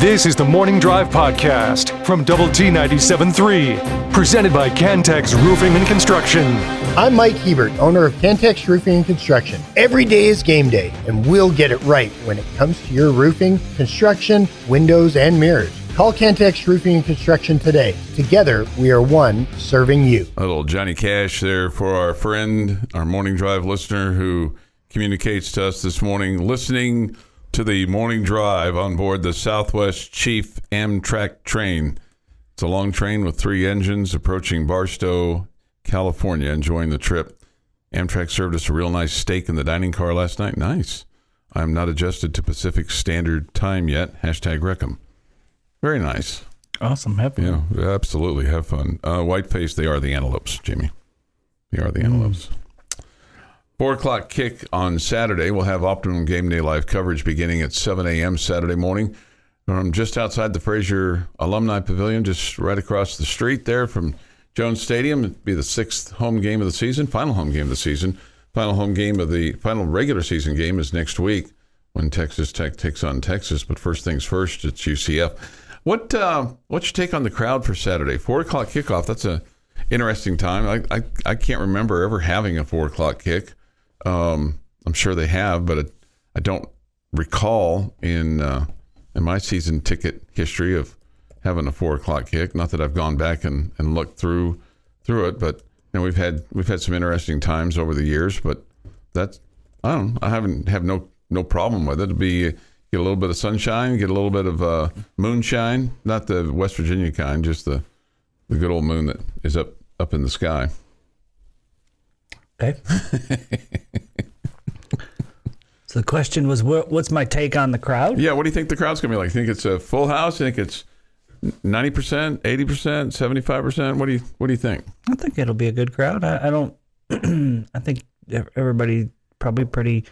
This is the Morning Drive Podcast from Double T 97.3, presented by Cantex Roofing and Construction. I'm Mike Hebert, owner of Cantex Roofing and Construction. Every day is game day, and we'll get it right when it comes to your roofing, construction, windows, and mirrors. Call Cantex Roofing and Construction today. Together, we are one serving you. A little Johnny Cash there for our friend, our morning drive listener who communicates to us this morning, listening to the morning drive on board the Southwest Chief Amtrak train. It's a long train with three engines approaching Barstow, California, enjoying the trip. Amtrak served us a real nice steak in the dining car last night. Nice. I'm not adjusted to Pacific Standard Time yet. Hashtag Wreck 'Em. Very nice. Awesome. Have fun. Yeah, absolutely. Have fun. Uh, Whiteface, they are the antelopes, Jamie. They are the antelopes. Four o'clock kick on Saturday. We'll have Optimum Game Day live coverage beginning at 7 a.m. Saturday morning from just outside the Frazier Alumni Pavilion, just right across the street there from Jones Stadium. It'll be the sixth home game of the season, final home game of the season. Final home game of the final regular season game is next week when Texas Tech takes on Texas. But first things first, it's UCF. What uh, what's your take on the crowd for Saturday? Four o'clock kickoff. That's a interesting time. I, I, I can't remember ever having a four o'clock kick. Um, I'm sure they have, but I don't recall in uh, in my season ticket history of having a four o'clock kick. Not that I've gone back and, and looked through through it, but you know we've had we've had some interesting times over the years. But that's I don't I haven't have no no problem with it. It'll be get a little bit of sunshine, get a little bit of uh, moonshine, not the West Virginia kind, just the the good old moon that is up up in the sky. Okay. so the question was, what's my take on the crowd? Yeah, what do you think the crowd's gonna be like? You think it's a full house? You think it's ninety percent, eighty percent, seventy five percent? What do you what do you think? I think it'll be a good crowd. I, I don't. I think everybody probably pretty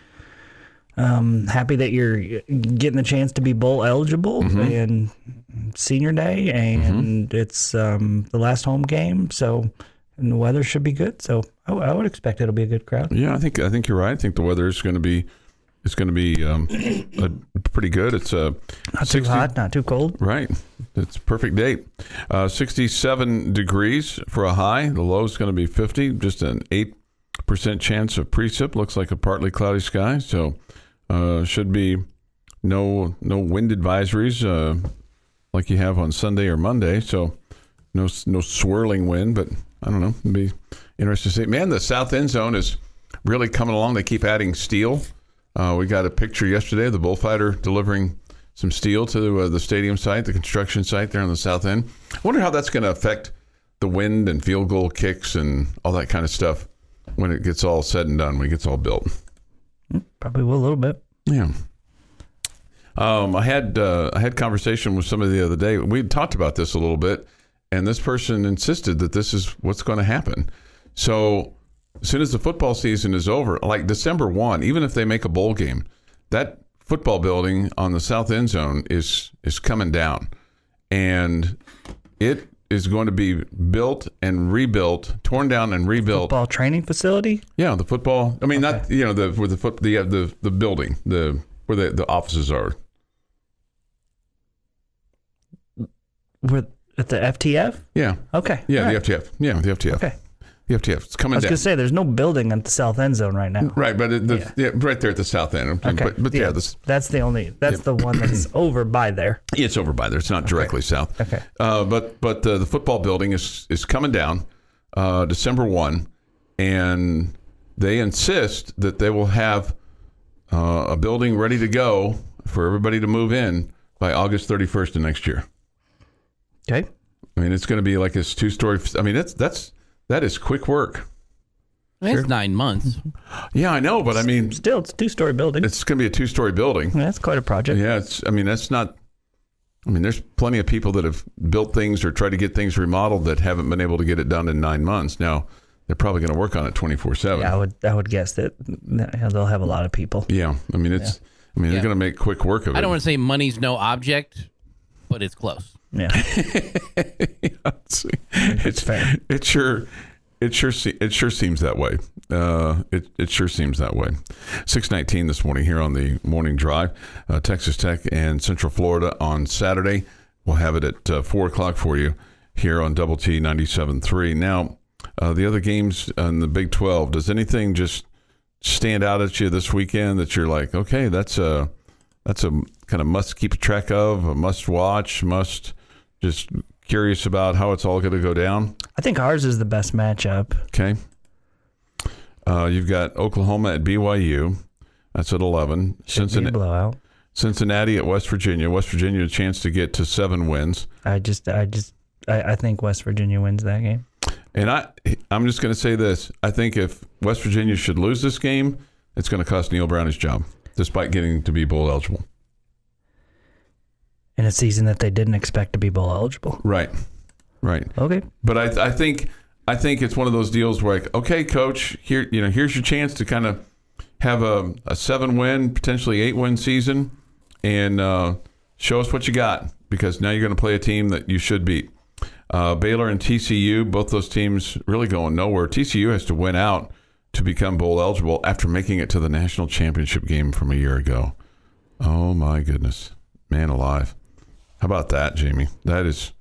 um, happy that you're getting the chance to be bowl eligible and senior day, and it's um, the last home game. So, and the weather should be good. So, I, I would expect it'll be a good crowd. Yeah, I think I think you're right. I think the weather is going to be it's going to be um, a, pretty good. It's a Not too hot, not too cold. Right. It's a perfect date. Uh, 67 degrees for a high. The low is going to be 50. Just an 8% chance of precip. Looks like a partly cloudy sky. So uh, should be no no wind advisories uh, like you have on Sunday or Monday. So no no swirling wind, but I don't know. It'd be interesting to see. Man, the south end zone is really coming along. They keep adding steel. Uh, we got a picture yesterday of the bullfighter delivering some steel to uh, the stadium site, the construction site there on the south end. I wonder how that's going to affect the wind and field goal kicks and all that kind of stuff when it gets all said and done, when it gets all built. Probably will a little bit. Yeah. Um, I had uh, I had conversation with somebody the other day. We talked about this a little bit, and this person insisted that this is what's going to happen. So as soon as the football season is over, like December one, even if they make a bowl game, that football building on the south end zone is is coming down, and it is going to be built and rebuilt, torn down and rebuilt. Football training facility. Yeah, the football. I mean, not you know the where the foot the uh, the the building the where the the offices are. We're at the FTF. Yeah, Okay. yeah, all right. the FTF. Yeah, the FTF. Okay. The FTF. It's coming I was down. gonna say there's no building at the south end zone right now. Right, but it, the, Yeah. yeah. right there at the south end. Okay. But, but yeah, this, that's the only. That's the one that's over by there. it's over by there. It's not directly south. Okay. Uh, but but uh, the football building is is coming down uh, December one, and they insist that they will have uh, a building ready to go for everybody to move in by August thirty first of next year. Okay. I mean, it's going to be like this two story. I mean, that's that's that is quick work. I mean, It's nine months. Yeah, I know, but I mean, Still, it's a two story building. it's going to be a two story building. that's quite a project. Yeah, it's. I mean, that's not. I mean, there's plenty of people that have built things or tried to get things remodeled that haven't been able to get it done in nine months. Now, they're probably going to work on it 24 seven. Yeah, I would. I would guess that that they'll have a lot of people. Yeah, I mean, it's. I mean, they're going to make quick work of it. I don't want to say money's no object, but it's close. Yeah. it's, it's fair. It's your It sure se- it sure seems that way. Uh, it it sure seems that way. Six nineteen this morning here on the morning drive. Uh, Texas Tech and Central Florida on Saturday. We'll have it at uh, four o'clock for you here on Double T 97.3. Now, uh, the other games in the Big Twelve. Does anything just stand out at you this weekend that you're like, okay, that's a that's a kind of must keep track of, a must watch, must just curious about how it's all going to go down. I think ours is the best matchup. Okay. Uh, you've got Oklahoma at BYU. That's at 11. Should Cincinnati, blowout. Cincinnati at West Virginia. West Virginia a chance to get to seven wins. I just, I just, I, I think West Virginia wins that game. And I, I'm just going to say this. I think if West Virginia should lose this game, it's going to cost Neal Brown his job, despite getting to be bowl eligible. In a season that they didn't expect to be bowl eligible. Right. Right. Okay. But I, I think I think it's one of those deals where like, okay, coach, here you know, here's your chance to kind of have a, a seven win, potentially eight win season, and uh, show us what you got because now you're going to play a team that you should beat. Uh, Baylor and TCU, both those teams really going nowhere. TCU has to win out to become bowl eligible after making it to the national championship game from a year ago. Oh my goodness, man alive! How about that, Jamie? That is.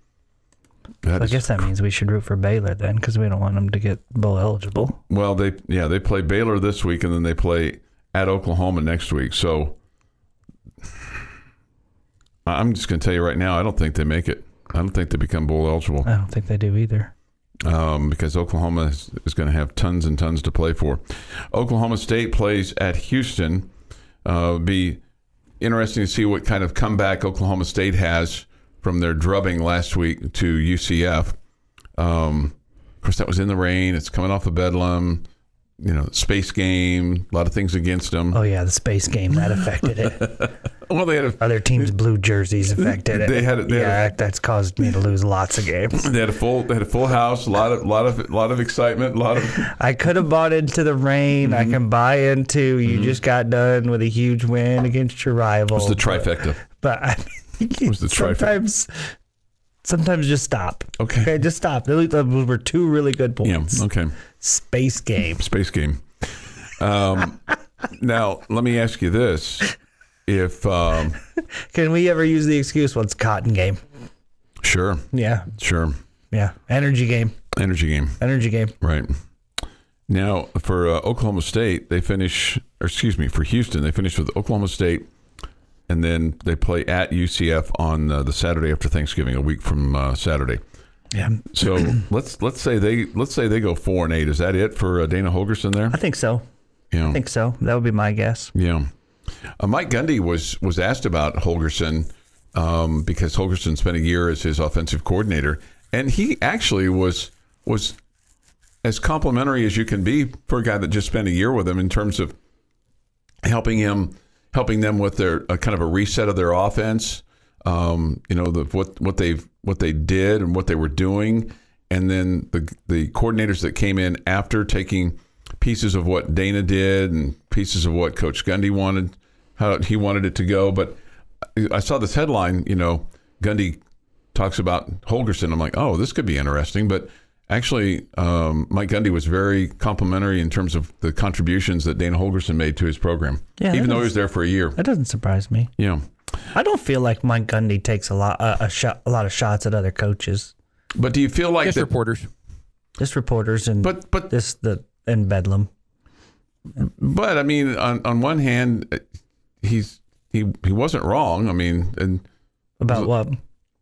That I is guess that means we should root for Baylor then, because we don't want them to get bowl eligible. Well, they yeah they play Baylor this week, and then they play at Oklahoma next week. So I'm just going to tell you right now, I don't think they make it. I don't think they become bowl eligible I don't think they do either. um, because Oklahoma is, is going to have tons and tons to play for. Oklahoma State plays at Houston. Uh, be interesting to see what kind of comeback Oklahoma State has from their drubbing last week to UCF. Um, of course, that was in the rain. It's coming off of Bedlam. You know, space game. A lot of things against them. Oh yeah, the space game that affected it. Well, they had a Other teams' blue jerseys affected it. They had it- they had yeah, that's caused me to lose lots of games. they had a full they had a full house. A lot of lot of lot of excitement. A lot of I could have bought into the rain. Mm-hmm. I can buy into you just got done with a huge win against your rival. it was the trifecta. but I was the trifecta. sometimes, sometimes just stop. Okay. okay, just stop. Those those were two really good points. Yeah. Okay. Space game. space game. Um, now, let me ask you this: If um, Can we ever use the excuse? Well, it's cotton game. sure, Yeah, sure, yeah. Energy game. energy game, Energy game. right? Now, for uh, Oklahoma State, they finish, or excuse me, for Houston, they finish with Oklahoma State, and then they play at UCF on uh, the Saturday after Thanksgiving, a week from uh, Saturday. Yeah, So let's let's say they let's say they go four and eight. Is that it for uh, Dana Holgorsen there? I think so. Yeah. I think so. That would be my guess. Yeah. Uh, Mike Gundy was was asked about Holgorsen um, because Holgorsen spent a year as his offensive coordinator, and he actually was was as complimentary as you can be for a guy that just spent a year with him in terms of helping him helping them with their kind of a reset of their offense. Um, you know the, what what they what they did and what they were doing, and then the the coordinators that came in after taking pieces of what Dana did and pieces of what Coach Gundy wanted, how he wanted it to go. But I saw this headline, you know, Gundy talks about Holgorsen. I'm like, oh, this could be interesting. But actually, um, Mike Gundy was very complimentary in terms of the contributions that Dana Holgorsen made to his program, Yeah, even though he was there for a year. That doesn't surprise me. Yeah. I don't feel like Mike Gundy takes a lot a, a shot a lot of shots at other coaches, But do you feel like Just reporters. just reporters and But but this the and Bedlam. but I mean, on on one hand, he's he he wasn't wrong. I mean, and About what?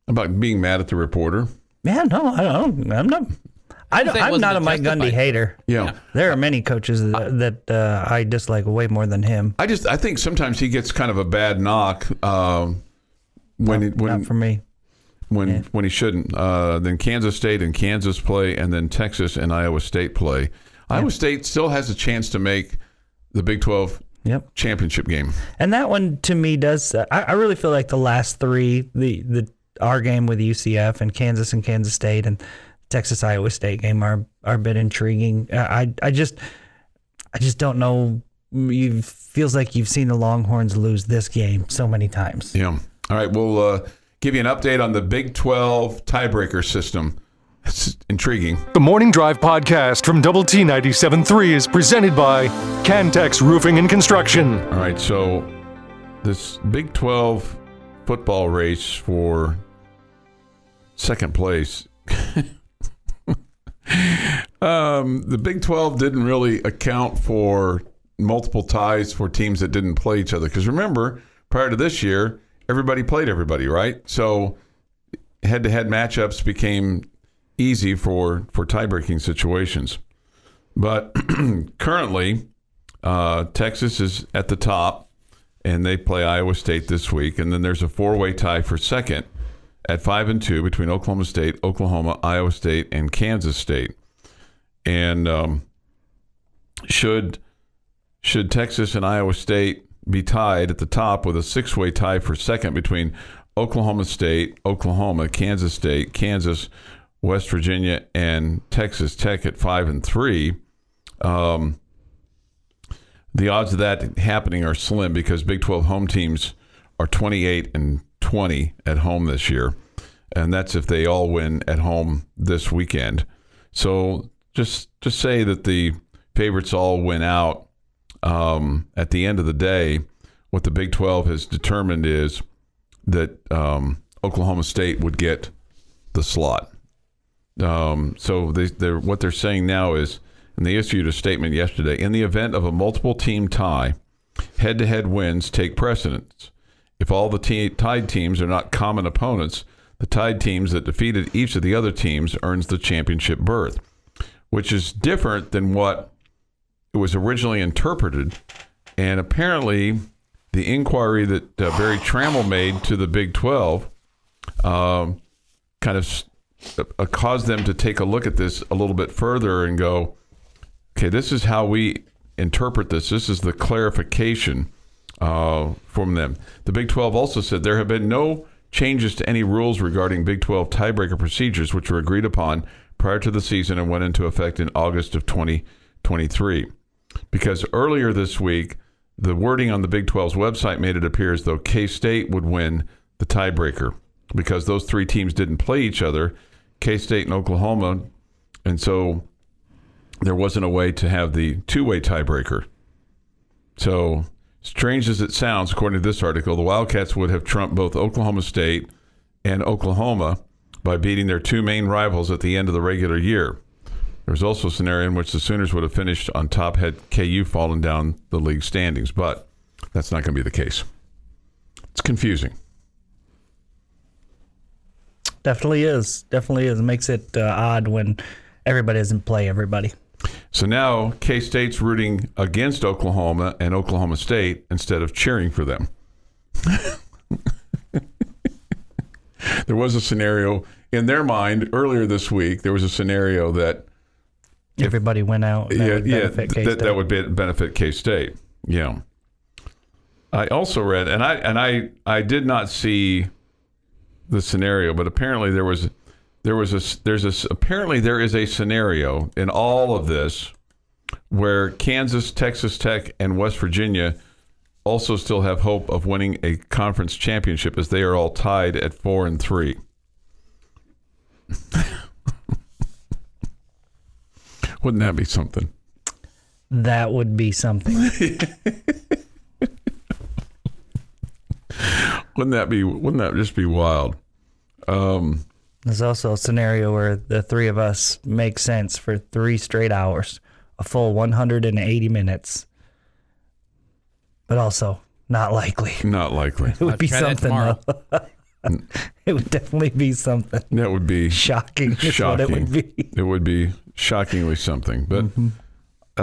about being mad at the reporter. Yeah, no, I don't. I'm not. I don't, That I'm wasn't a Mike Gundy justified. hater. Yeah. There are many coaches that, that uh, I dislike way more than him. I just I think sometimes he gets kind of a bad knock um, when he, when Not for me. when when he shouldn't. Uh, then Kansas State and Kansas play, and then Texas and Iowa State play. Iowa State still has a chance to make the Big Twelve Yep. championship game. And that one to me does. I, I really feel like the last three, the the our game with UCF and Kansas and Kansas State and Texas Iowa State game are are a bit intriguing. Uh, I I just I just don't know. You feels like you've seen the Longhorns lose this game so many times. Yeah. All right. We'll uh, give you an update on the Big Twelve tiebreaker system. It's intriguing. The Morning Drive podcast from Double T 97.3 is presented by Cantex Roofing and Construction. All right, so this Big 12 football race for second place. um, the Big 12 didn't really account for multiple ties for teams that didn't play each other. Because remember, prior to this year, everybody played everybody, right? So head to head matchups became easy for, for tie breaking situations. But currently, uh, Texas is at the top, and they play Iowa State this week. And then there's a four way tie for second at five and two between Oklahoma State, Oklahoma, Iowa State, and Kansas State. And um, should should Texas and Iowa State be tied at the top with a six way tie for second between Oklahoma State, Oklahoma, Kansas State, Kansas, West Virginia, and Texas Tech at five and three. Um, the odds of that happening are slim because Big 12 home teams are 28 and 20 at home this year. And that's if they all win at home this weekend. So just just say that the favorites all win out. Um, at the end of the day, what the Big 12 has determined is that um, Oklahoma State would get the slot. Um, so they, they're, what they're saying now is, and they issued a statement yesterday, in the event of a multiple team tie, head to head wins take precedence. If all the tied teams are not common opponents, the tied teams that defeated each of the other teams earns the championship berth, which is different than what it was originally interpreted. And apparently, the inquiry that uh, Berry Tramel made to the Big 12 um, kind of uh, caused them to take a look at this a little bit further and go, okay, this is how we interpret this. This is the clarification uh, from them. The Big 12 also said there have been no changes to any rules regarding Big 12 tiebreaker procedures, which were agreed upon prior to the season and went into effect in August of 2023. Because earlier this week, the wording on the Big 12's website made it appear as though K State would win the tiebreaker because those three teams didn't play each other, K State and Oklahoma. And so there wasn't a way to have the two way tiebreaker. So, strange as it sounds, according to this article, the Wildcats would have trumped both Oklahoma State and Oklahoma by beating their two main rivals at the end of the regular year. There was also a scenario in which the Sooners would have finished on top had KU fallen down the league standings, but that's not going to be the case. It's confusing. Definitely is. Definitely is. It makes it uh, odd when everybody doesn't play everybody. So now K State's rooting against Oklahoma and Oklahoma State instead of cheering for them. there was a scenario in their mind earlier this week. There was a scenario that everybody went out. That yeah, would yeah, benefit th- K-State. that would be, benefit K State. Yeah. I also read, and I and I I did not see the scenario, but apparently there was there was a there's a apparently there is a scenario in all of this where Kansas, Texas Tech, and West Virginia also still have hope of winning a conference championship as they are all tied at four and three. Wouldn't that be something? that would be something. Wouldn't that be? Wouldn't that just be wild? Um, There's also a scenario where the three of us make sense for three straight hours, a full 180 minutes, but also not likely. not likely. It would I'll be something. though. it would definitely be something That would be shocking. Is what shocking. it would be. It would be shockingly something. But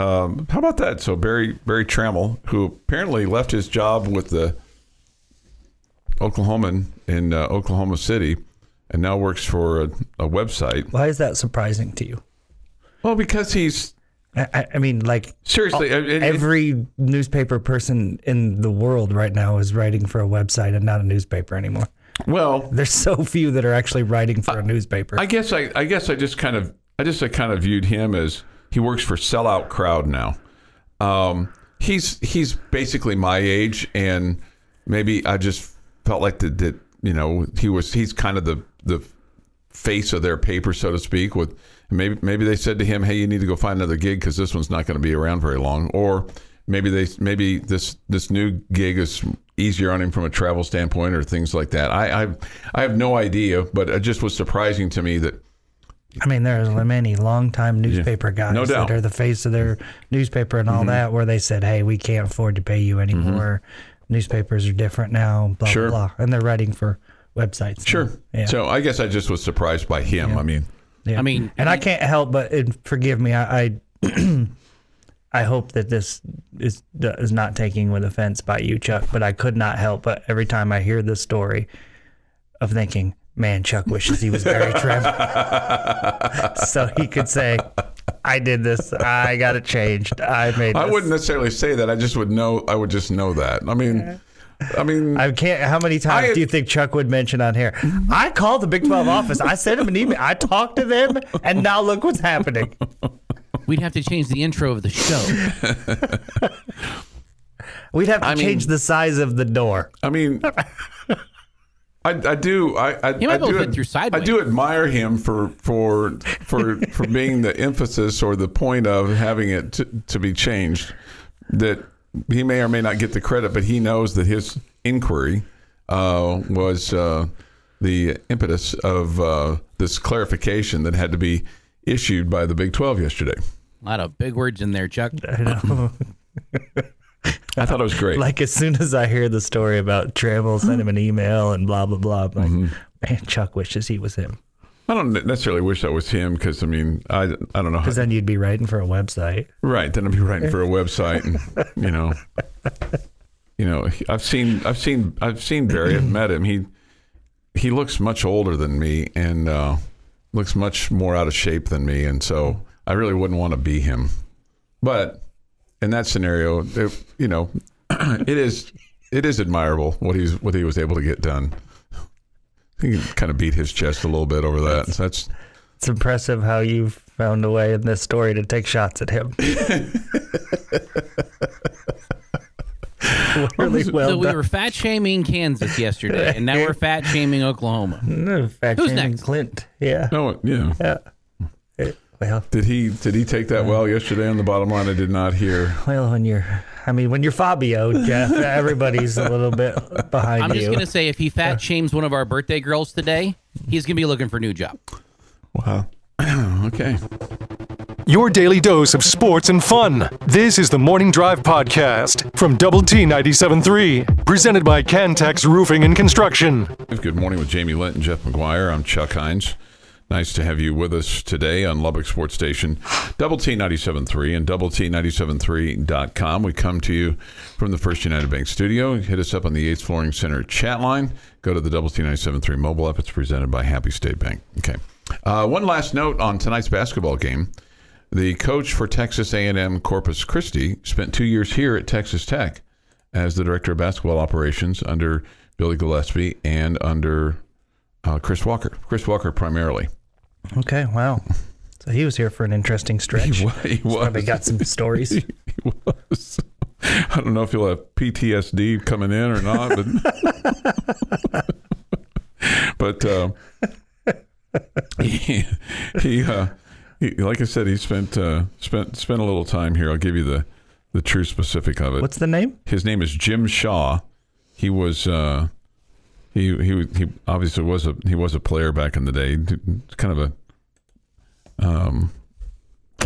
um, how about that? So Berry Berry Tramel, who apparently left his job with the Oklahoman in uh, Oklahoma City, and now works for a, a website. Why is that surprising to you? Well, because he's I, I- I mean, like seriously it- it- every newspaper person in the world right now is writing for a website and not a newspaper anymore. well. There's so few that are actually writing for a newspaper. I guess I, I guess I just kind of I just I kind of viewed him as he works for sellout crowd now. Um, he's he's basically my age, and maybe I just felt like that that you know he was he's kind of the the face of their paper, so to speak. With maybe maybe they said to him, "Hey, you need to go find another gig because this one's not going to be around very long," or maybe they maybe this this new gig is easier on him from a travel standpoint or things like that. I I, I have no idea, but it just was surprising to me that I mean, there's many longtime newspaper guys No that are the face of their newspaper and all Mm-hmm. that, where they said, "Hey, we can't afford to pay you anymore. Newspapers are different now." Blah Sure. blah blah, and they're writing for websites. sure. Yeah. So I guess I just was surprised by him. I mean, Yeah. I mean, and I can't help but and forgive me. I I, I hope that this is is not taking with offense by you, Chuck. But I could not help but every time I hear this story of thinking, man, Chuck wishes he was Barry Trim, so he could say, "I did this. I got it changed. I made." This. I wouldn't necessarily say that. I just would know. I would just know that. I mean, I mean, I can't. How many times I- do you think Chuck would mention on here? I called the Big 12 office. I sent him an email. I talked to them, and now look what's happening. we'd have to change the intro of the show. We'd have to I mean- change the size of the door. I mean, I, I do. I, I, He might I be able do. to fit through I do admire him for for for for being the emphasis or the point of having it to, to be changed. That he may or may not get the credit, but he knows that his inquiry uh, was uh, the impetus of uh, this clarification that had to be issued by the Big Twelve yesterday. A lot of big words in there, Chuck. I thought it was great. like as soon as I hear the story about Tramel, send him an email and blah blah blah. I'm like, Mm-hmm. man, Chuck wishes he was him. I don't necessarily wish that was him because I mean I, I don't know how, Because then you'd be writing for a website. Right, then I'd be writing for a website, and you know, you know, I've seen, I've seen, I've seen Berry. I've met him. He he looks much older than me, and uh, looks much more out of shape than me, and so I really wouldn't want to be him. But in that scenario, it, you know, it is it is admirable what he's what he was able to get done. He kind of beat his chest a little bit over that. So that's It's impressive how you've found a way in this story to take shots at him. really well so we done. were fat shaming Kansas yesterday, and now we're fat shaming Oklahoma. No, fact Who's checking next? Clint. Yeah. no, yeah. Yeah. Well, Did he did he take that well yesterday on the bottom line? I did not hear. well, when you're, I mean, when you're Fabio, Jeff, everybody's a little bit behind I'm you. just gonna say, if he fat shames one of our birthday girls today, he's gonna be looking for a new job. Wow. okay. Your daily dose of sports and fun. This is the Morning Drive Podcast from Double T 97.3, presented by Cantex Roofing and Construction. Good morning with Jamie Lent and Jeff McGuire. I'm Chuck Heinz. Nice to have you with us today on Lubbock Sports Station, Double T 97.3 and Double T 97.3.com. We come to you from the First United Bank studio. Hit us up on the Yates Flooring Center chat line. Go to the Double T 97.3 mobile app. It's presented by Happy State Bank. Okay. Uh, one last note on tonight's basketball game. The coach for Texas A&M Corpus Christi spent two years here at Texas Tech as the director of basketball operations under Billy Gillispie and under uh, Chris Walker. Chris Walker primarily. Okay, wow. So he was here for an interesting stretch. He wa- he He's Probably got some stories. He was. I don't know if he'll have PTSD coming in or not, but but uh, he he, uh, he like I said, he spent uh, spent spent a little time here. I'll give you the the true specific of it. What's the name? His name is Jim Shaw. He was uh, he he he obviously was a he was a player back in the day. Kind of a um,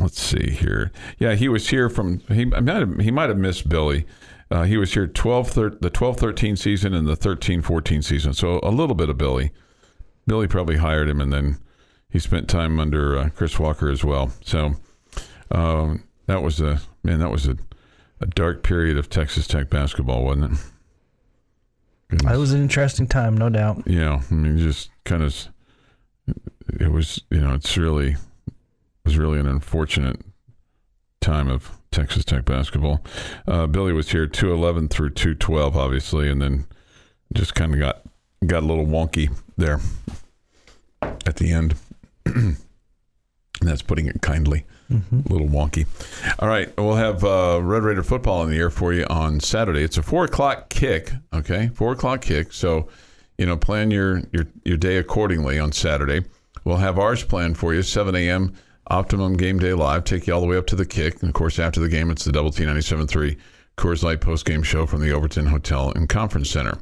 let's see here. Yeah, he was here from he might have, he might have missed Billy. Uh, he was here 12 thir- the 12 13 season and the 13 14 season. So a little bit of Billy. Billy probably hired him and then he spent time under uh, Chris Walker as well. So um, that was a man that was a, a dark period of Texas Tech basketball, wasn't it? Goodness. It was an interesting time, no doubt. Yeah, I mean, just kind of, it was, you know, it's really, it was really an unfortunate time of Texas Tech basketball. Uh, Billy was here 211 through 212, obviously, and then just kind of got got a little wonky there at the end. and that's putting it kindly. A little wonky. All right, we'll have uh, Red Raider football in the air for you on Saturday. It's a four o'clock kick. Okay, four o'clock kick. So, you know, plan your your your day accordingly on Saturday. we'll have ours planned for you. 7 a.m. Optimum Game Day Live. Take you all the way up to the kick. And of course, after the game, it's the Double T 97.3 Coors Light post game show from the Overton Hotel and Conference Center.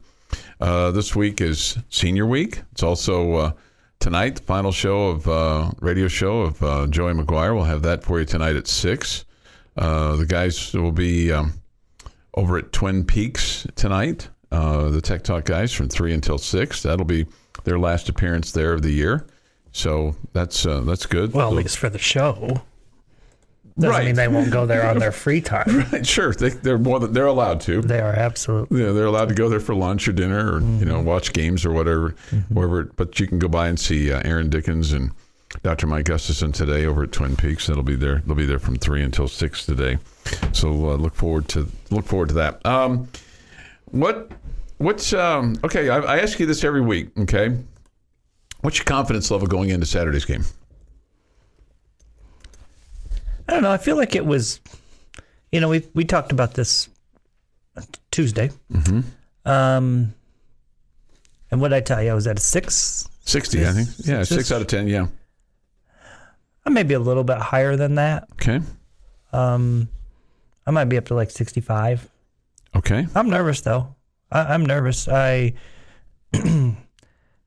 Uh, this week is Senior Week. It's also uh, tonight, the final show of uh, radio show of uh, Joey McGuire. We'll have that for you tonight at 6. Uh, the guys will be um, over at Twin Peaks tonight. Uh, the Tech Talk guys from 3 until 6. That'll be their last appearance there of the year. So that's uh, that's good. Well, at least for the show. Doesn't Right. mean they won't go there on their free time. right, sure, they, they're more than they're allowed to. They are absolutely. Yeah, they're allowed to go there for lunch or dinner, or you know, watch games or whatever, wherever. But you can go by and see uh, Aaron Dickens and Dr. Mike Gustafson today over at Twin Peaks. That'll be there. They'll be there from three until six today. So uh, look forward to look forward to that. Um, what what's um, okay? I, I ask you this every week. Okay, what's your confidence level going into Saturday's game? I don't know. I feel like it was, you know, we we talked about this Tuesday. Mm-hmm. Um, and what did I tell you? I was at a six. Sixty, I think. Yeah, Just- six out of ten. Yeah. I may be a little bit higher than that. Okay. Um, I might be up to like sixty-five. Okay. I'm nervous though. I, I'm nervous. I.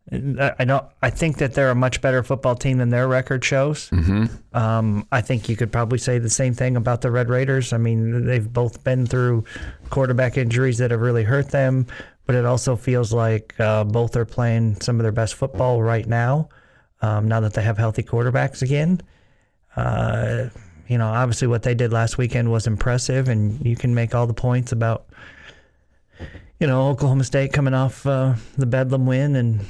I don't. I think that they're a much better football team than their record shows. Mm-hmm. Um, I think you could probably say the same thing about the Red Raiders. I mean, they've both been through quarterback injuries that have really hurt them, but it also feels like uh, both are playing some of their best football right now. Um, now that they have healthy quarterbacks again, uh, you know, obviously what they did last weekend was impressive, and you can make all the points about you know, Oklahoma State coming off uh, the Bedlam win and,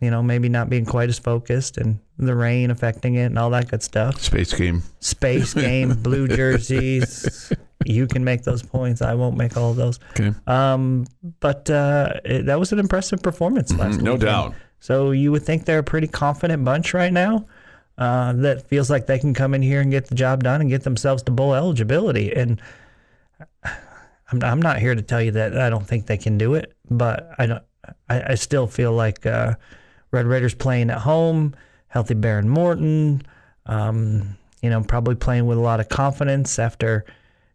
you know, maybe not being quite as focused and the rain affecting it and all that good stuff. Space game. Space game, blue jerseys. You can make those points. I won't make all those. Okay. Um, but uh, it, that was an impressive performance last Mm-hmm. No weekend. doubt. So you would think they're a pretty confident bunch right now. Uh, that feels like they can come in here and get the job done and get themselves to bowl eligibility. And I'm, I'm not here to tell you that I don't think they can do it, but I don't. I, I still feel like uh, Red Raiders playing at home, healthy Behren Morton. Um, you know, probably playing with a lot of confidence after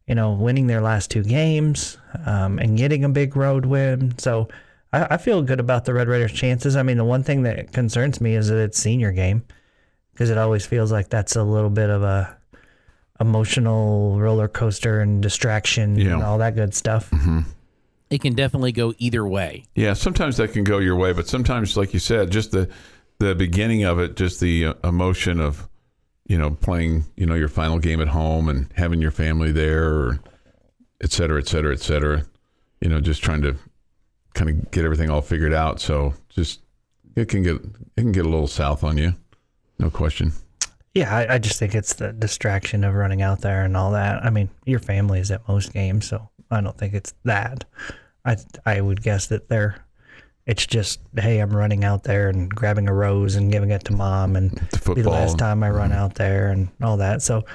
you know winning their last two games um, and getting a big road win. So I, I feel good about the Red Raiders' chances. I mean, the one thing that concerns me is that it's senior game because it always feels like that's a little bit of a emotional roller coaster and distraction and all that good stuff. It can definitely go either way. Yeah, sometimes that can go your way, but sometimes, like you said, just the the beginning of it, just the uh, emotion of you know playing, you know, your final game at home and having your family there, or et cetera, et cetera, et cetera. You know, just trying to kind of get everything all figured out. So just it can get it can get a little south on you, no question. Yeah, I, I just think it's the distraction of running out there and all that. I mean, your family is at most games, so I don't think it's that. I I would guess that they're. It's just, hey, I'm running out there and grabbing a rose and giving it to mom, and The be the last time I run out there and all that. So,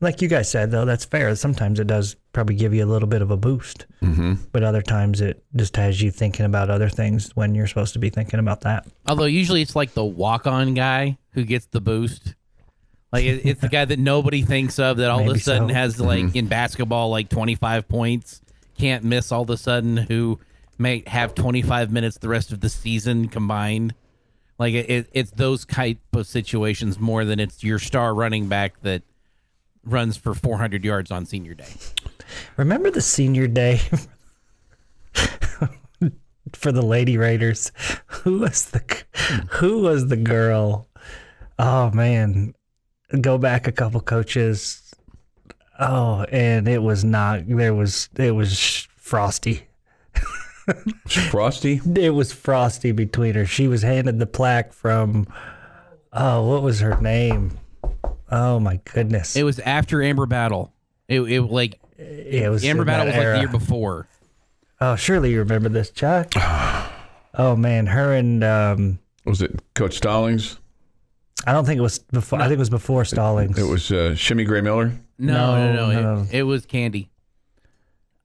like you guys said, though, that's fair. Sometimes it does probably give you a little bit of a boost, mm-hmm. but other times it just has you thinking about other things when you're supposed to be thinking about that. Although usually it's like the walk-on guy who gets the boost. Like it's the guy that nobody thinks of that all of a sudden so. has like in basketball like 25 points, can't miss all of a sudden who may have 25 minutes the rest of the season combined. Like it, it, it's those type of situations more than it's your star running back that runs for 400 yards on senior day. Remember the senior day for the Lady Raiders? Who was the who was the girl? Oh man, go back a couple coaches. Oh, and it was not. There was it was Frosty. Frosty. It was Frosty between her. She was handed the plaque from. Oh, what was her name? Oh my goodness! It was after Amber Battle. It, it like it was Amber Battle that was like the year before. Oh, surely you remember this, Chuck. oh man, her and um, Was it Coach Stallings? I don't think it was before. I think it was before Stallings. It was uh, Shimmy Gray Miller. No, no, no. No, it, no. it was Candy.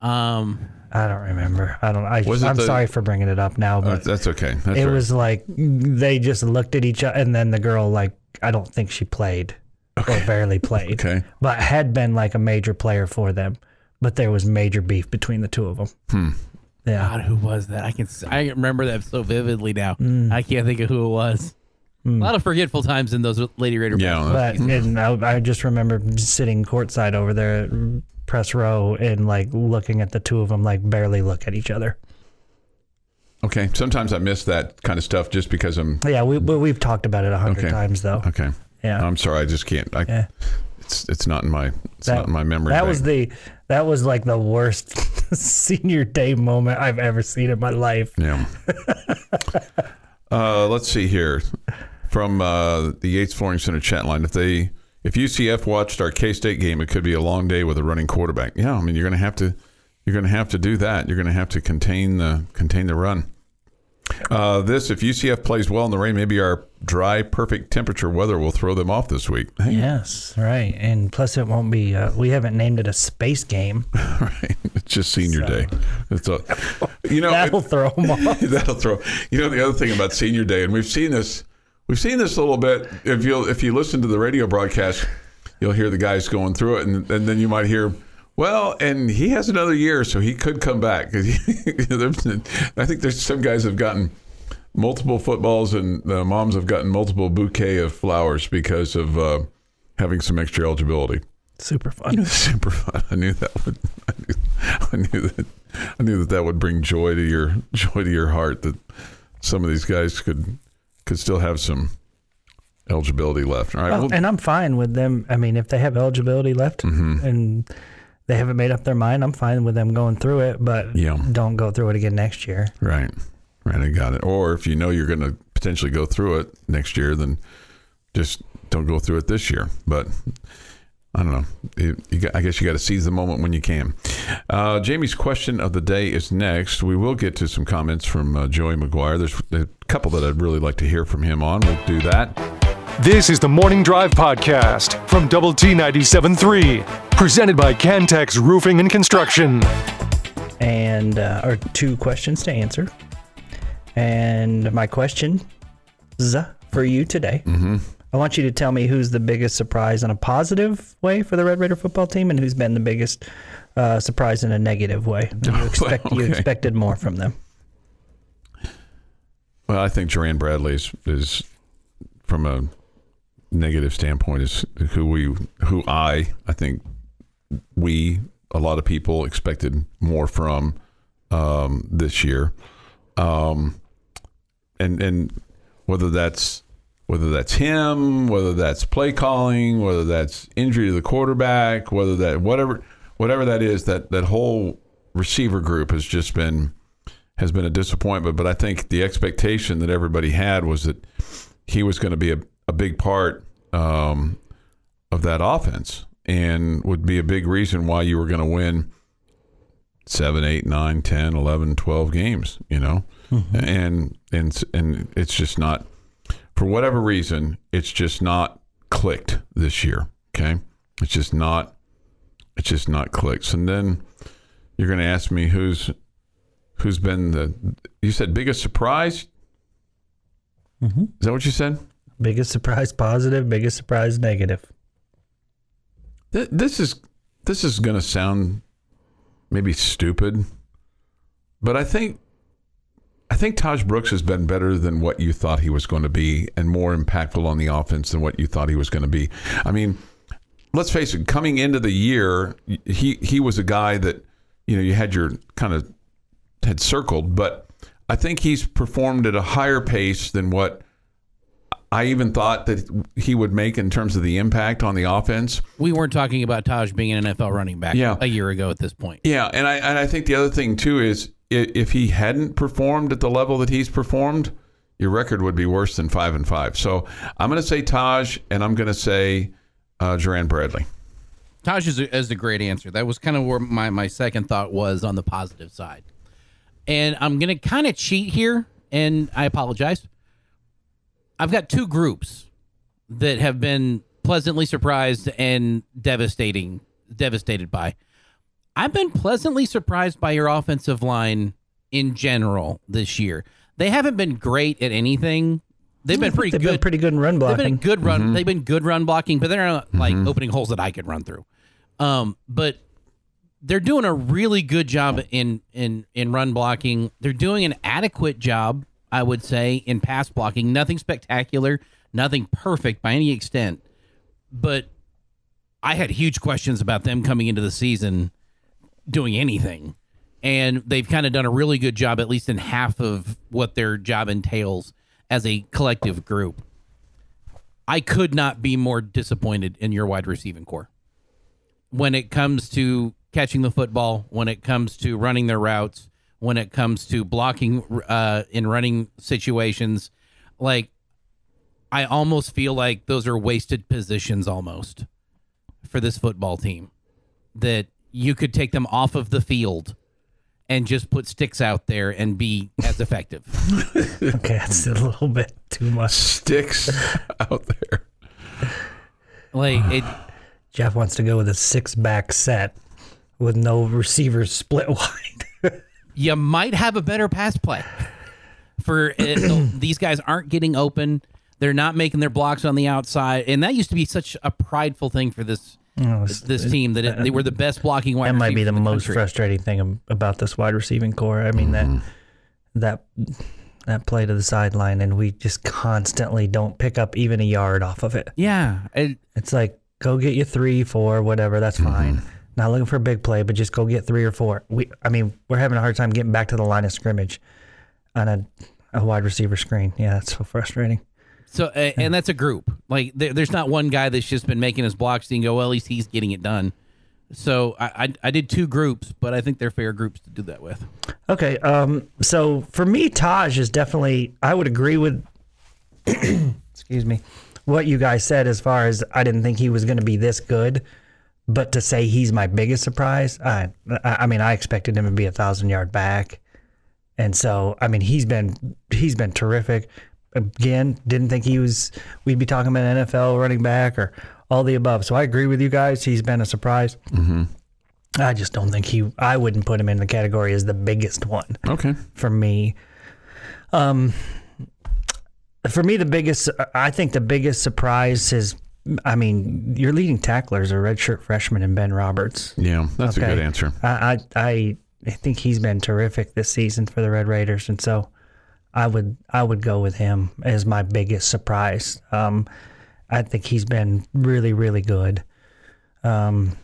Um, I don't remember. I don't. I, was I'm the- sorry for bringing it up now, Uh, but that's okay. That's it all right. was like they just looked at each other, and then the girl like I don't think she played or barely played, Okay. but had been like a major player for them. But there was major beef between the two of them. Hmm. Yeah, God, who was that? I can s- I remember that so vividly now. Mm. I can't think of who it was. A lot of forgetful times in those Lady Raider. Yeah, but and I, I just remember sitting courtside over there, at press row, and like looking at the two of them, like barely look at each other. Okay. Sometimes I miss that kind of stuff just because I'm Yeah, we, we we've talked about it a hundred Okay. times though. okay. Yeah. I'm sorry. I just can't. I, Yeah. It's it's not in my it's That- not in my memory. That bank. was the that was like the worst senior day moment I've ever seen in my life. Yeah. uh, let's see here from uh, the Yates Flooring Center chat line. If they if UCF watched our K State game, it could be a long day with a running quarterback. Yeah, I mean you're going to have to you're going to have to do that. You're going to have to contain the contain the run. Uh, this if UCF plays well in the rain, maybe our dry, perfect temperature weather will throw them off this week. Hey, Yes, right. And plus, it won't be. Uh, we haven't named it a space game. right. It's just senior So- day. It's a, you know, That'll throw them off. That'll throw. You know the other thing about senior day, and we've seen this. We've seen this a little bit. If you if you listen to the radio broadcast, you'll hear the guys going through it, and, and then you might hear, well, and he has another year, so he could come back. he- I think there's some guys have gotten multiple footballs, and the moms have gotten multiple bouquet of flowers because of uh, having some extra eligibility. Super fun. Super fun. I knew that would. I knew, I knew that. I knew that that would bring joy to your joy to your heart. That some of these guys could could still have some eligibility left. All right. Oh, well, and I'm fine with them. I mean, if they have eligibility left Mm-hmm. and they haven't made up their mind, I'm fine with them going through it. But Yeah. don't go through it again next year. right. Right. I got it. Or if you know you're going to potentially go through it next year, then just don't go through it this year. But I don't know. You, you got, I guess you got to seize the moment when you can. Uh, Jamie's question of the day is next. We will get to some comments from uh, Joey McGuire. There's a couple that I'd really like to hear from him on. We'll do that. This is the Morning Drive Podcast from Double T 97.3, presented by Cantex Roofing and Construction. And uh, or two questions to answer. And my question for you today. Mm-hmm. I want you to tell me who's the biggest surprise in a positive way for the Red Raider football team, and who's been the biggest uh, surprise in a negative way. You, expect, you Okay. expected more from them. Well, I think Jerand Bradley is, is from a negative standpoint, is who we, who I, I think we, a lot of people expected more from um, this year. Um, and and whether that's whether that's him, whether that's play calling, whether that's injury to the quarterback, whether that whatever whatever that is, that that whole receiver group has just been has been a disappointment. But I think the expectation that everybody had was that he was going to be a, a big part um, of that offense and would be a big reason why you were going to win seven, eight, nine, 10, 11, 12 games, you know? And, and, and it's just not, for whatever reason, it's just not clicked this year. Okay. It's just not, it's just not clicked. And then you're going to ask me who's, who's been the, you said biggest surprise? Mm-hmm. Is that what you said? Biggest surprise positive, biggest surprise negative. Th- This is this is going to sound maybe stupid, but I think I think Tahj Brooks has been better than what you thought he was going to be, and more impactful on the offense than what you thought he was going to be. I mean, let's face it. Coming into the year, he he was a guy that you know you had your kind of had circled, but I think he's performed at a higher pace than what. I even thought that he would make in terms of the impact on the offense. We weren't talking about Tahj being an NFL running back Yeah. a year ago at this point. Yeah, and I and I think the other thing too is if he hadn't performed at the level that he's performed, your record would be worse than five and five. So I'm going to say Tahj, and I'm going to say uh, Jerand Bradley. Tahj is a, is a great answer. That was kind of where my, my second thought was on the positive side. And I'm going to kind of cheat here, and I apologize. I've got two groups that have been pleasantly surprised and devastating, devastated by. I've been pleasantly surprised by your offensive line in general this year. They haven't been great at anything. They've been pretty They've good. been pretty good in run They've been blocking. a good run. They've been good run blocking, but they're not like opening holes that I could run through. Um, but they're doing a really good job in in in run blocking. They're doing an adequate job, I would say, in pass blocking. Nothing spectacular, nothing perfect by any extent, but I had huge questions about them coming into the season doing anything. And they've kind of done a really good job, at least in half of what their job entails as a collective group. I could not be more disappointed in your wide receiving core. When it comes to catching the football, when it comes to running their routes, when it comes to blocking uh, in running situations, like I almost feel like those are wasted positions almost for this football team. That you could take them off of the field and just put sticks out there and be as effective. okay, that's a little bit too much. Sticks out there. Like it Jeff wants to go with a six back set with no receivers split wide. you might have a better pass play. For uh, it, these guys aren't getting open. They're not making their blocks on the outside, and that used to be such a prideful thing for this Oh, it's- this team that it, they were the best blocking wide. that might be receivers the most country. frustrating thing about this wide receiving core. I mean that mm-hmm. that that play to the sideline, and we just constantly don't pick up even a yard off of it. Yeah, it, It's like go get you three, four, whatever. That's mm-hmm. fine. Not looking for a big play, but just go get three or four. We, I mean, we're having a hard time getting back to the line of scrimmage on a, a wide receiver screen. Yeah, that's so frustrating. So uh, and that's a group. Like there, there's not one guy that's just been making his blocks and you go, well, at least he's getting it done. So I, I I did two groups, but I think they're fair groups to do that with. Okay, um, so for me, Tahj is definitely. I would agree with. excuse me, what you guys said as far as I didn't think he was going to be this good, but to say he's my biggest surprise, I, I I mean, I expected him to be a thousand yard back, and so I mean, he's been he's been terrific. Again, didn't think he was. We'd be talking about NFL running back or all the above. So I agree with you guys. He's been a surprise. I just don't think he. I wouldn't put him in the category as the biggest one Okay. for me. Um, for me, the biggest. I think the biggest surprise is. I mean, your leading tackler is a redshirt freshman in Ben Roberts. Yeah, that's a good answer. I I I think he's been terrific this season for the Red Raiders, and so I would I would go with him as my biggest surprise. Um, I think he's been really really good. Um,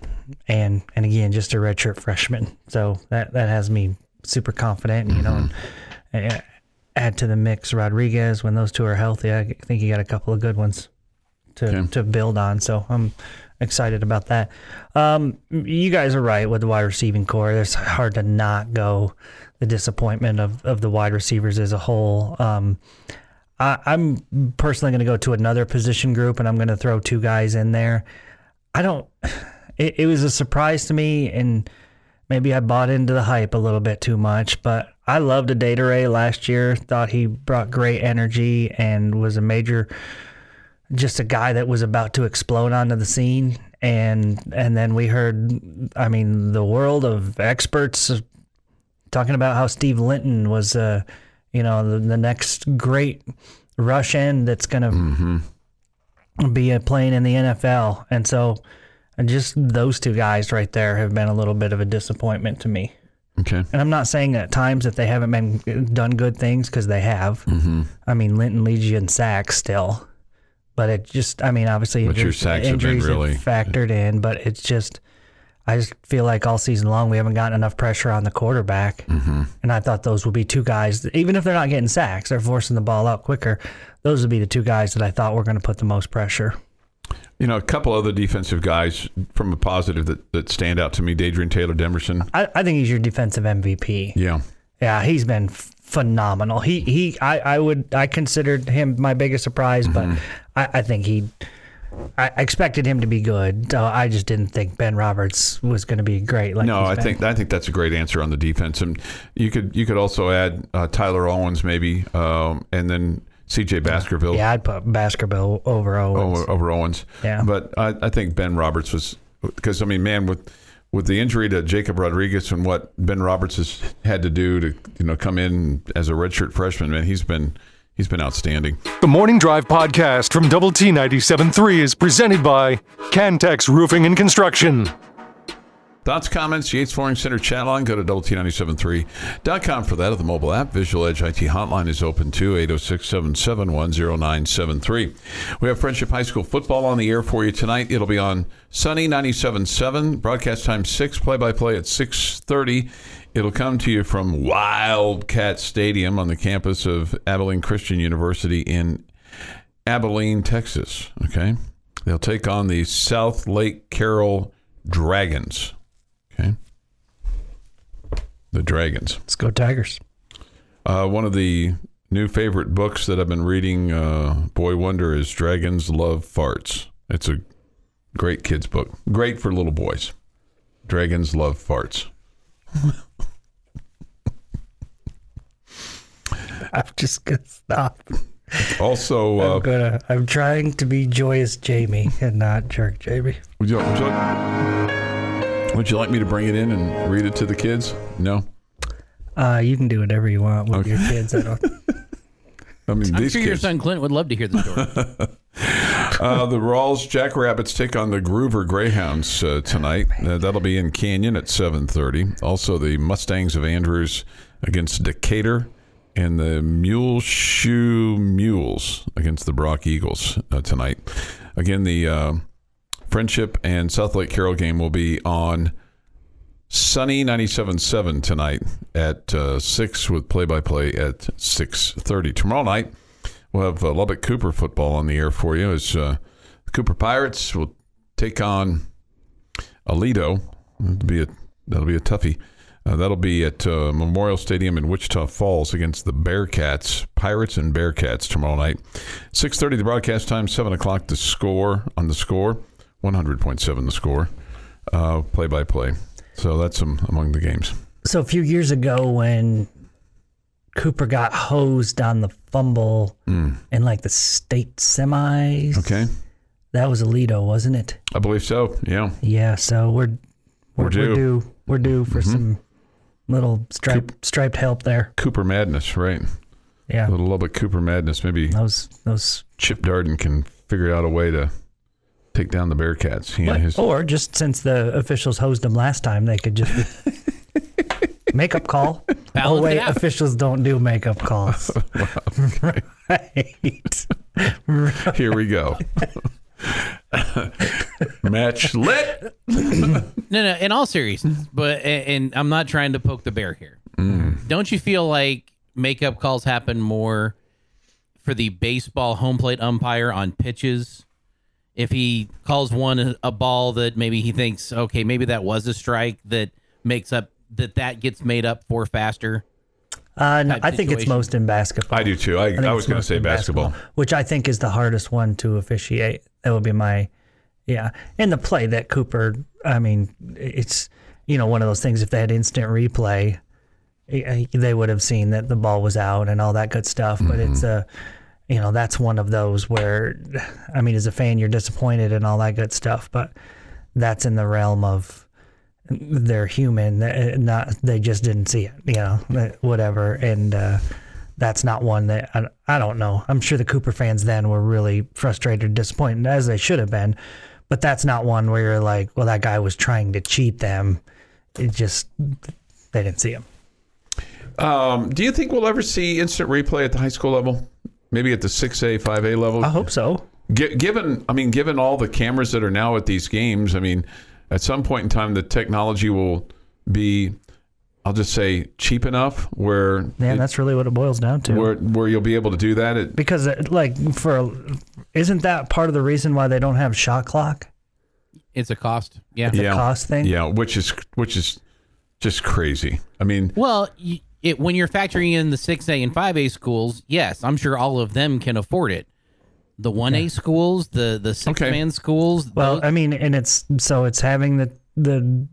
and and again, just a redshirt freshman, so that that has me super confident. You know, and, uh, add to the mix Rodriguez when those two are healthy. I think you got a couple of good ones to Okay. to build on. So I'm excited about that. Um, you guys are right with the wide receiving core. It's hard to not go the disappointment of, of the wide receivers as a whole. Um, I, I'm personally going to go to another position group, and I'm going to throw two guys in there. I don't. It, it was a surprise to me, and maybe I bought into the hype a little bit too much. But I loved a Data Ray last year. Thought he brought great energy and was a major just a guy that was about to explode onto the scene and and then we heard I mean the world of experts talking about how Steve Linton was uh you know the, the next great rush end that's going to be a playing in the NFL and so and just those two guys right there have been a little bit of a disappointment to me. Okay. And I'm not saying at times that they haven't been done good things because they have. Mm-hmm. I mean, Linton leads you in sacks still, but it just, I mean, obviously But your injuries, sacks have been injuries really- factored in, but it's just, I just feel like all season long we haven't gotten enough pressure on the quarterback. Mm-hmm. And I thought those would be two guys, that, even if they're not getting sacks, they're forcing the ball out quicker. Those would be the two guys that I thought were going to put the most pressure. You know, a couple other defensive guys from a positive that, that stand out to me. Dadrian Taylor Demerson. I, I think he's your defensive MVP. Yeah. Yeah, he's been f- phenomenal. He he I, I would I considered him my biggest surprise, but I, I think he I expected him to be good. So I just didn't think Ben Roberts was going to be great. Like No, I been. think I think that's a great answer on the defense, and you could you could also add uh, Tyler Owens maybe, um, and then C.J. Baskerville yeah, I'd put Baskerville over Owens. over, over Owens. Yeah. but I, I think Ben Roberts was because I mean, man, with with the injury to Jacob Rodriguez and what Ben Roberts has had to do to you know come in as a redshirt freshman, man, he's been he's been outstanding. The Morning Drive podcast from Double T 97.3 is presented by Cantex Roofing and Construction. Thoughts, comments, Yates Flooring Center chat line. Go to WT973.com for that. Of the mobile app, Visual Edge IT hotline is open too, 806 771 We have Frenship High School football on the air for you tonight. It'll be on Sunny 97.7, broadcast time 6, play by play at 6.30. It'll come to you from Wildcat Stadium on the campus of Abilene Christian University in Abilene, Texas. Okay. They'll take on the Southlake Carroll Dragons. Okay. The Dragons. Let's go Tigers. Uh, one of the new favorite books that I've been reading, uh, Boy Wonder, is Dragons Love Farts. It's a great kids' book. Great for little boys. Dragons Love Farts. I'm just gonna stop. Also, I'm uh, gonna. I'm trying to be joyous Jamie and not jerk Jamie. would, you, would, you like, would you like me to bring it in and read it to the kids? No? Uh, you can do whatever you want with your kids. I don't. I mean, I'm these sure your son Clint would love to hear the story. Uh, the Ralls Jackrabbits take on the Gruver Greyhounds uh, tonight. Uh, that'll be in Canyon at 7:30. Also, the Mustangs of Andrews against Decatur, and the Muleshoe Mules against the Brock Eagles uh, tonight. Again, the uh, Frenship and Southlake Carroll game will be on Sunny 97.7 tonight at uh, 6 with play-by-play at 6.30. Tomorrow night, we'll have uh, Lubbock Cooper football on the air for you as uh, the Cooper Pirates will take on Aledo. That'll be a, that'll be a toughie. Uh, that'll be at uh, Memorial Stadium in Wichita Falls against the Bearcats, Pirates and Bearcats tomorrow night. 6.30 the broadcast time, 7 o'clock the score on the score, 100.7 the score, uh, play-by-play. So that's um, among the games. So a few years ago, when Cooper got hosed on the fumble in like the state semis, Okay. that was Aledo, wasn't it? I believe so. Yeah. Yeah. So we're we're, We're due. we're due. We're due for some little striped striped help there. Cooper Madness, right? Yeah. A little bit Cooper Madness. Maybe Those those. Chip Darden can figure out a way to take down the Bearcats. He and his Or just since the officials hosed him last time, they could just makeup call. oh wait, it officials don't do makeup calls. right. Here we go. Match lit. No, no. In all seriousness, but and, and I'm not trying to poke the bear here. Mm. Don't you feel like makeup calls happen more for the baseball home plate umpire on pitches? If he calls one a- a ball that maybe he thinks, okay, maybe that was a strike that makes up that that gets made up for faster. Uh, no, I think it's most in basketball. I do too. I, think I was going to say in basketball. which I think is the hardest one to officiate. That would be my, yeah. And the play that Cooper, I mean, it's you know one of those things. If they had instant replay, eh, they would have seen that the ball was out and all that good stuff. But it's a, you know, that's one of those where, I mean, as a fan, you're disappointed and all that good stuff. But that's in the realm of they're human uh, not they just didn't see it you know uh, whatever and uh, that's not one that I, I don't know i'm sure the cooper fans then were really frustrated disappointed as they should have been but that's not one where you're like well that guy was trying to cheat them it just they didn't see him Um, do you think we'll ever see instant replay at the high school level? Maybe at the 6A, 5A level? i hope so Gi- given, I mean, given all the cameras that are now at these games, I mean, at some point in time, the technology will be, I'll just say, cheap enough where yeah it- that's really what it boils down to where where you'll be able to do that. It, because uh, like for isn't that part of the reason why they don't have shot clock It's a cost. Yeah. the cost thing yeah, which is which is just crazy. I mean, Well, y- it, when you're factoring in the 6A and 5A schools, yes, I'm sure all of them can afford it. The 1A schools, the the six Okay. man schools, Well, those- I mean, and it's so it's having the the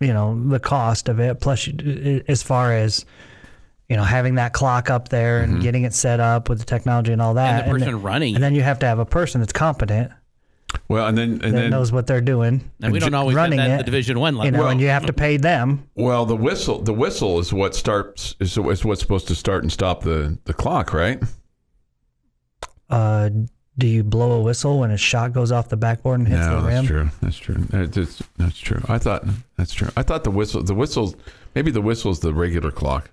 you know the cost of it plus you- as far as you know having that clock up there and mm-hmm. getting it set up with the technology and all that, and the person then, running. and then you have to have a person that's competent. Well, and then and that then knows what they're doing. And we don't always have running that in it, the Division One You level. know, Well- and you have to pay them. well, the whistle the whistle is what starts is, is what's supposed to start and stop the the clock, right? Uh, do you blow a whistle when a shot goes off the backboard and hits no, the rim? that's true. That's true. That's, that's, that's true. I thought that's true. I thought the whistle the whistles maybe the whistle's the regular clock.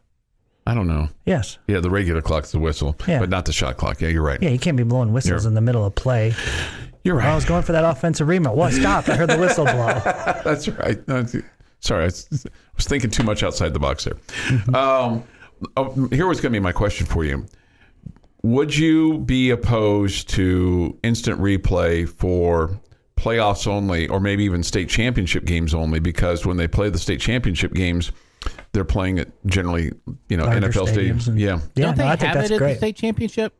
I don't know. Yes. Yeah, the regular clock's the whistle, Yeah. but not the shot clock. Yeah, you're right. Yeah, you can't be blowing whistles You're- in the middle of play. You're right. I was going for that offensive rebound. What? Stop! I heard the whistle blow. That's right. Sorry, I was, thinking too much outside the box there. Mm-hmm. Um, oh, here was going to be my question for you. Would you be opposed to instant replay for playoffs only, or maybe even state championship games only? Because when they play the state championship games, they're playing at generally, you know, Larger NFL stadiums stadiums. yeah. Yeah, don't they no, I think have that's it at great. the state championship?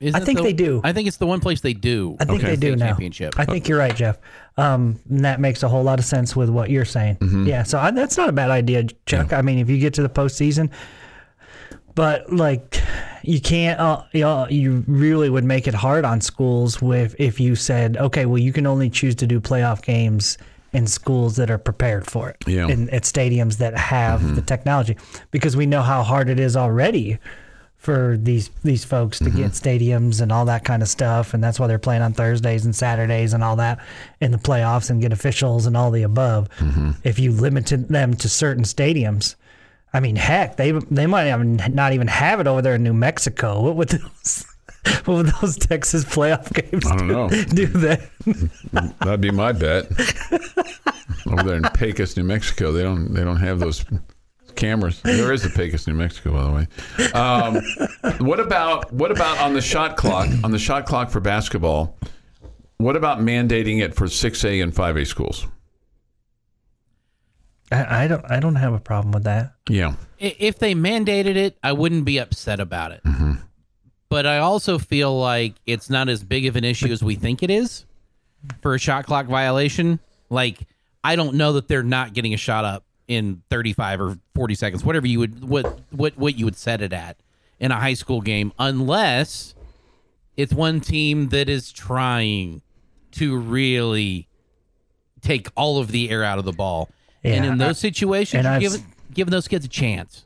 Isn't I think the- they do. I think it's the one place they do. I think Okay. they do State now. championship. I think you're right, Jeff. Um, and that makes a whole lot of sense with what you're saying. Mm-hmm. Yeah, so I, that's not a bad idea, Chuck. I mean, if you get to the postseason, but like you can't. Uh, you, know, you really would make it hard on schools with if you said, okay, well, you can only choose to do playoff games in schools that are prepared for it. Yeah. In, at stadiums that have mm-hmm. the technology, because we know how hard it is already for these these folks to get mm-hmm. stadiums and all that kind of stuff, and that's why they're playing on Thursdays and Saturdays and all that in the playoffs and get officials and all the above. Mm-hmm. If you limited them to certain stadiums, I mean, heck, they they might even not even have it over there in New Mexico. What would those what would those Texas playoff games I don't do, know. do then? That'd be my bet. Over there in Pecos, New Mexico, they don't they don't have those cameras. There is a Pecos, New Mexico, by the way. Um, what about what about on the shot clock? On the shot clock for basketball, what about mandating it for six A and five A schools? I, I don't I don't have a problem with that. Yeah, if they mandated it, I wouldn't be upset about it. Mm-hmm. But I also feel like it's not as big of an issue as we think it is for a shot clock violation. Like I don't know that they're not getting a shot up in 35 or 40 seconds, whatever you would what what what you would set it at in a high school game, unless it's one team that is trying to really take all of the air out of the ball. and in those situations, and you're I've giving, giving those kids a chance.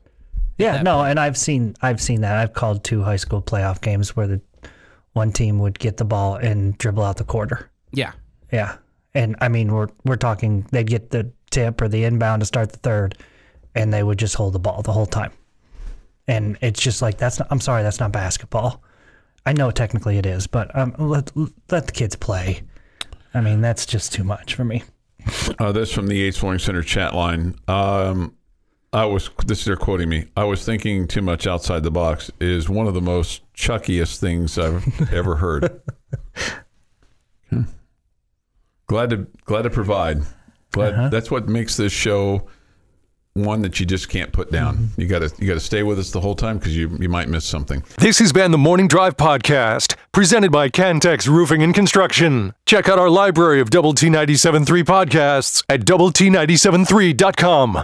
Yeah, no, and I've seen I've seen that. I've called two high school playoff games where the one team would get the ball and dribble out the quarter. Yeah. Yeah. And I mean we're we're talking they'd get the tip or the inbound to start the third and they would just hold the ball the whole time. And it's just like that's not I'm sorry, that's not basketball. I know technically it is, but um, let let the kids play. I mean, that's just too much for me. uh, this from the Yates Flooring Center chat line. Um, I was this is they're quoting me. I was thinking too much outside the box is one of the most chuckiest things I've ever heard. Hmm. Glad to glad to provide. Glad that's what makes this show one that you just can't put down. You got to you got to stay with us the whole time because you you might miss something. This has been the Morning Drive Podcast, presented by Cantex Roofing and Construction. Check out our library of Double T 97.3 podcasts at Double T 97.3.com.